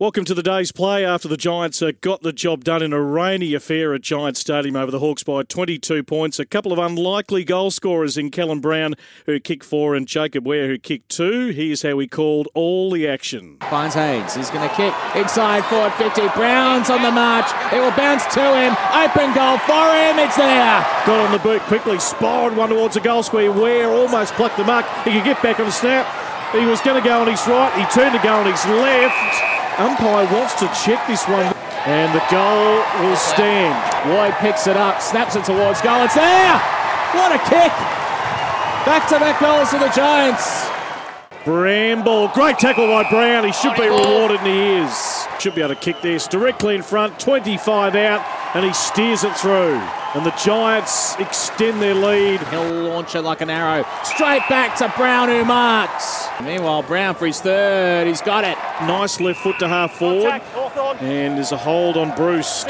Welcome to the day's play after the Giants uh, got the job done in a rainy affair at Giants Stadium over the Hawks by 22 points. A couple of unlikely goal scorers in Callum Brown, who kicked four, and Jacob Wehr, who kicked two. Here's how he called all the action. Finds Haynes. He's going to kick inside forward 50. Brown's on the march. It will bounce to him. Open goal for him. It's there. Got on the boot quickly, spiraled one towards the goal square. Wehr almost plucked the mark. He could get back on the snap. He was going to go on his right. He turned to go on his left. Umpire wants to check this one. And the goal will stand. Lloyd picks it up, snaps it towards goal. It's there! What a kick! Back to back goals for the Giants. Bramble, great tackle by Brown. He should be rewarded, and he is. Should be able to kick this directly in front, 25 out, and he steers it through. And the Giants extend their lead. He'll launch it like an arrow. Straight back to Brown, who marks. Meanwhile, Brown for his third. He's got it. Nice left foot to half forward. And there's a hold on Bruce.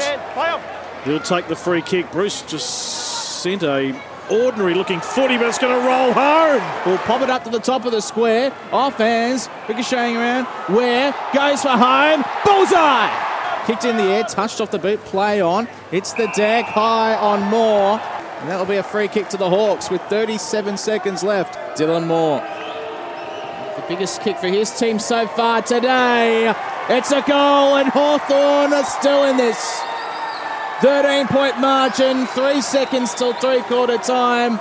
He'll take the free kick. Bruce just sent a ordinary looking footy, but it's going to roll home. We'll pop it up to the top of the square. Off hands. Ricocheting around. Wehr goes for home. Bullseye! Kicked in the air, touched off the boot, play on. It's the deck high on Moore. And that'll be a free kick to the Hawks with 37 seconds left. Dylan Moore. The biggest kick for his team so far today. It's a goal, and Hawthorn are still in this. 13 point margin, three seconds till three quarter time.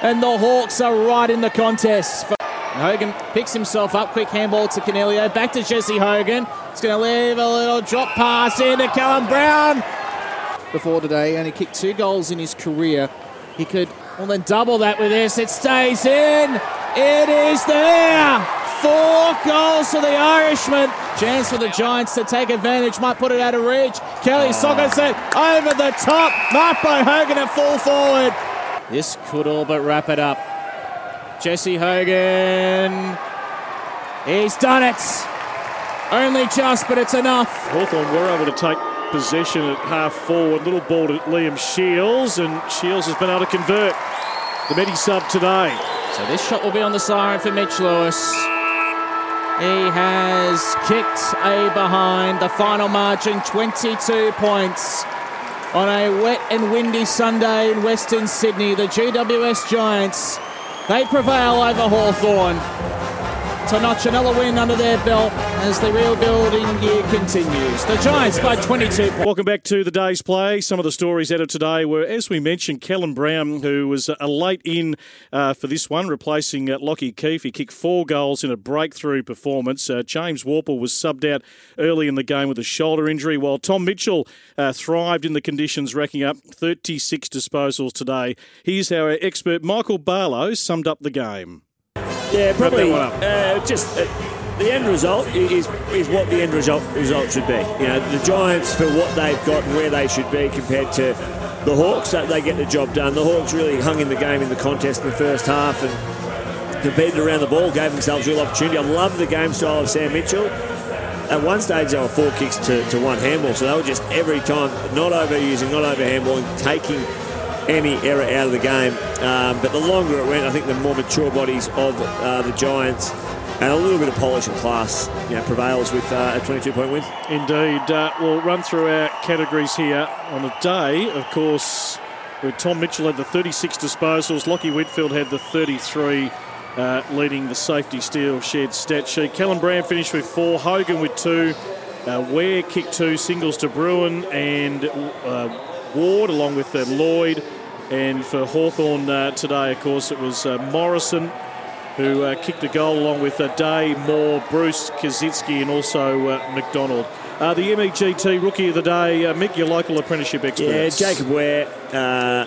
And the Hawks are right in the contest. Hogan picks himself up, quick handball to Coniglio, back to Jesse Hogan. He's going to leave a little drop pass into Callum Brown. Before today, only kicked two goals in his career. He could well then double that with this. It stays in. It is there. Four goals for the Irishman. Chance for the Giants to take advantage. Might put it out of reach. Kelly ah. Sogerson over the top. Marked by Hogan at full forward. This could all but wrap it up. Jesse Hogan. He's done it. Only just, but it's enough. Hawthorn were able to take possession at half forward. Little ball to Liam Shields, and Shields has been able to convert the Medi sub today. So this shot will be on the siren for Mitch Lewis. He has kicked a behind. The final margin 22 points. On a wet and windy Sunday in Western Sydney, the GWS Giants they prevail over Hawthorn to notch another win under their belt as the rebuilding year continues. The Giants by 22 points. Welcome back to the day's play. Some of the stories out of today were, as we mentioned, Callum Brown, who was a late in uh, for this one, replacing uh, Lachie Keeffe. He kicked four goals in a breakthrough performance. Uh, James Worpel was subbed out early in the game with a shoulder injury, while Tom Mitchell uh, thrived in the conditions, racking up 36 disposals today. Here's how our expert Michael Barlow summed up the game. Yeah, probably. Uh, just uh, the end result is is what the end result result should be. You know, the Giants for what they've got and where they should be compared to the Hawks, that they get the job done. The Hawks really hung in the game in the contest in the first half and competed around the ball, gave themselves real opportunity. I love the game style of Sam Mitchell. At one stage, they were four kicks to, to one handball, so they were just every time not overusing, not over handballing, taking any error out of the game. Um, but the longer it went, I think the more mature bodies of uh, the Giants and a little bit of polish and class you know, prevails with uh, a 22 point win. Indeed. Uh, we'll run through our categories here on a day, of course, where Tom Mitchell had the 36 disposals, Lachie Whitfield had the 33. Uh, leading the safety steel shared stat sheet. Callum Brown finished with four, Hogan with two, uh, Wehr kicked two, singles to Bruhn and uh, Ward, along with uh, Lloyd. And for Hawthorn uh, today, of course, it was uh, Morrison who uh, kicked a goal along with uh, Day, Moore, Bruce, Kazitsky, and also uh, McDonald. Uh, the MEGT Rookie of the Day, uh, Mick, your local apprenticeship expert. Yeah, Jacob Wehr, uh,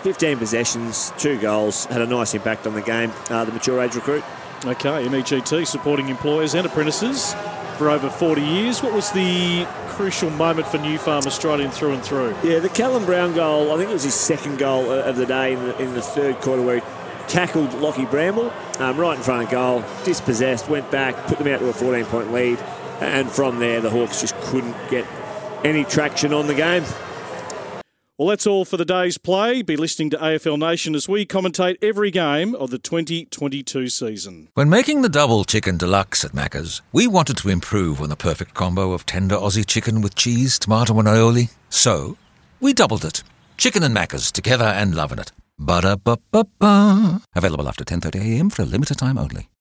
15 possessions, two goals, had a nice impact on the game. the mature age recruit. Okay, MEGT supporting employers and apprentices for over 40 years. What was the crucial moment for New Farm Australian through and through? Yeah, the Callum Brown goal, I think it was his second goal of the day in the, in the third quarter where he tackled Lachie Bramble um, right in front of goal, dispossessed, went back, put them out to a 14 point lead. And from there, the Hawks just couldn't get any traction on the game. Well, that's all for the day's play. Be listening to AFL Nation as we commentate every game of the 2022 season. When making the double chicken deluxe at Macca's, we wanted to improve on the perfect combo of tender Aussie chicken with cheese, tomato, and aioli. So, we doubled it. Chicken and Macca's together and loving it. Ba-da-ba-ba-ba. Available after 10.30am for a limited time only.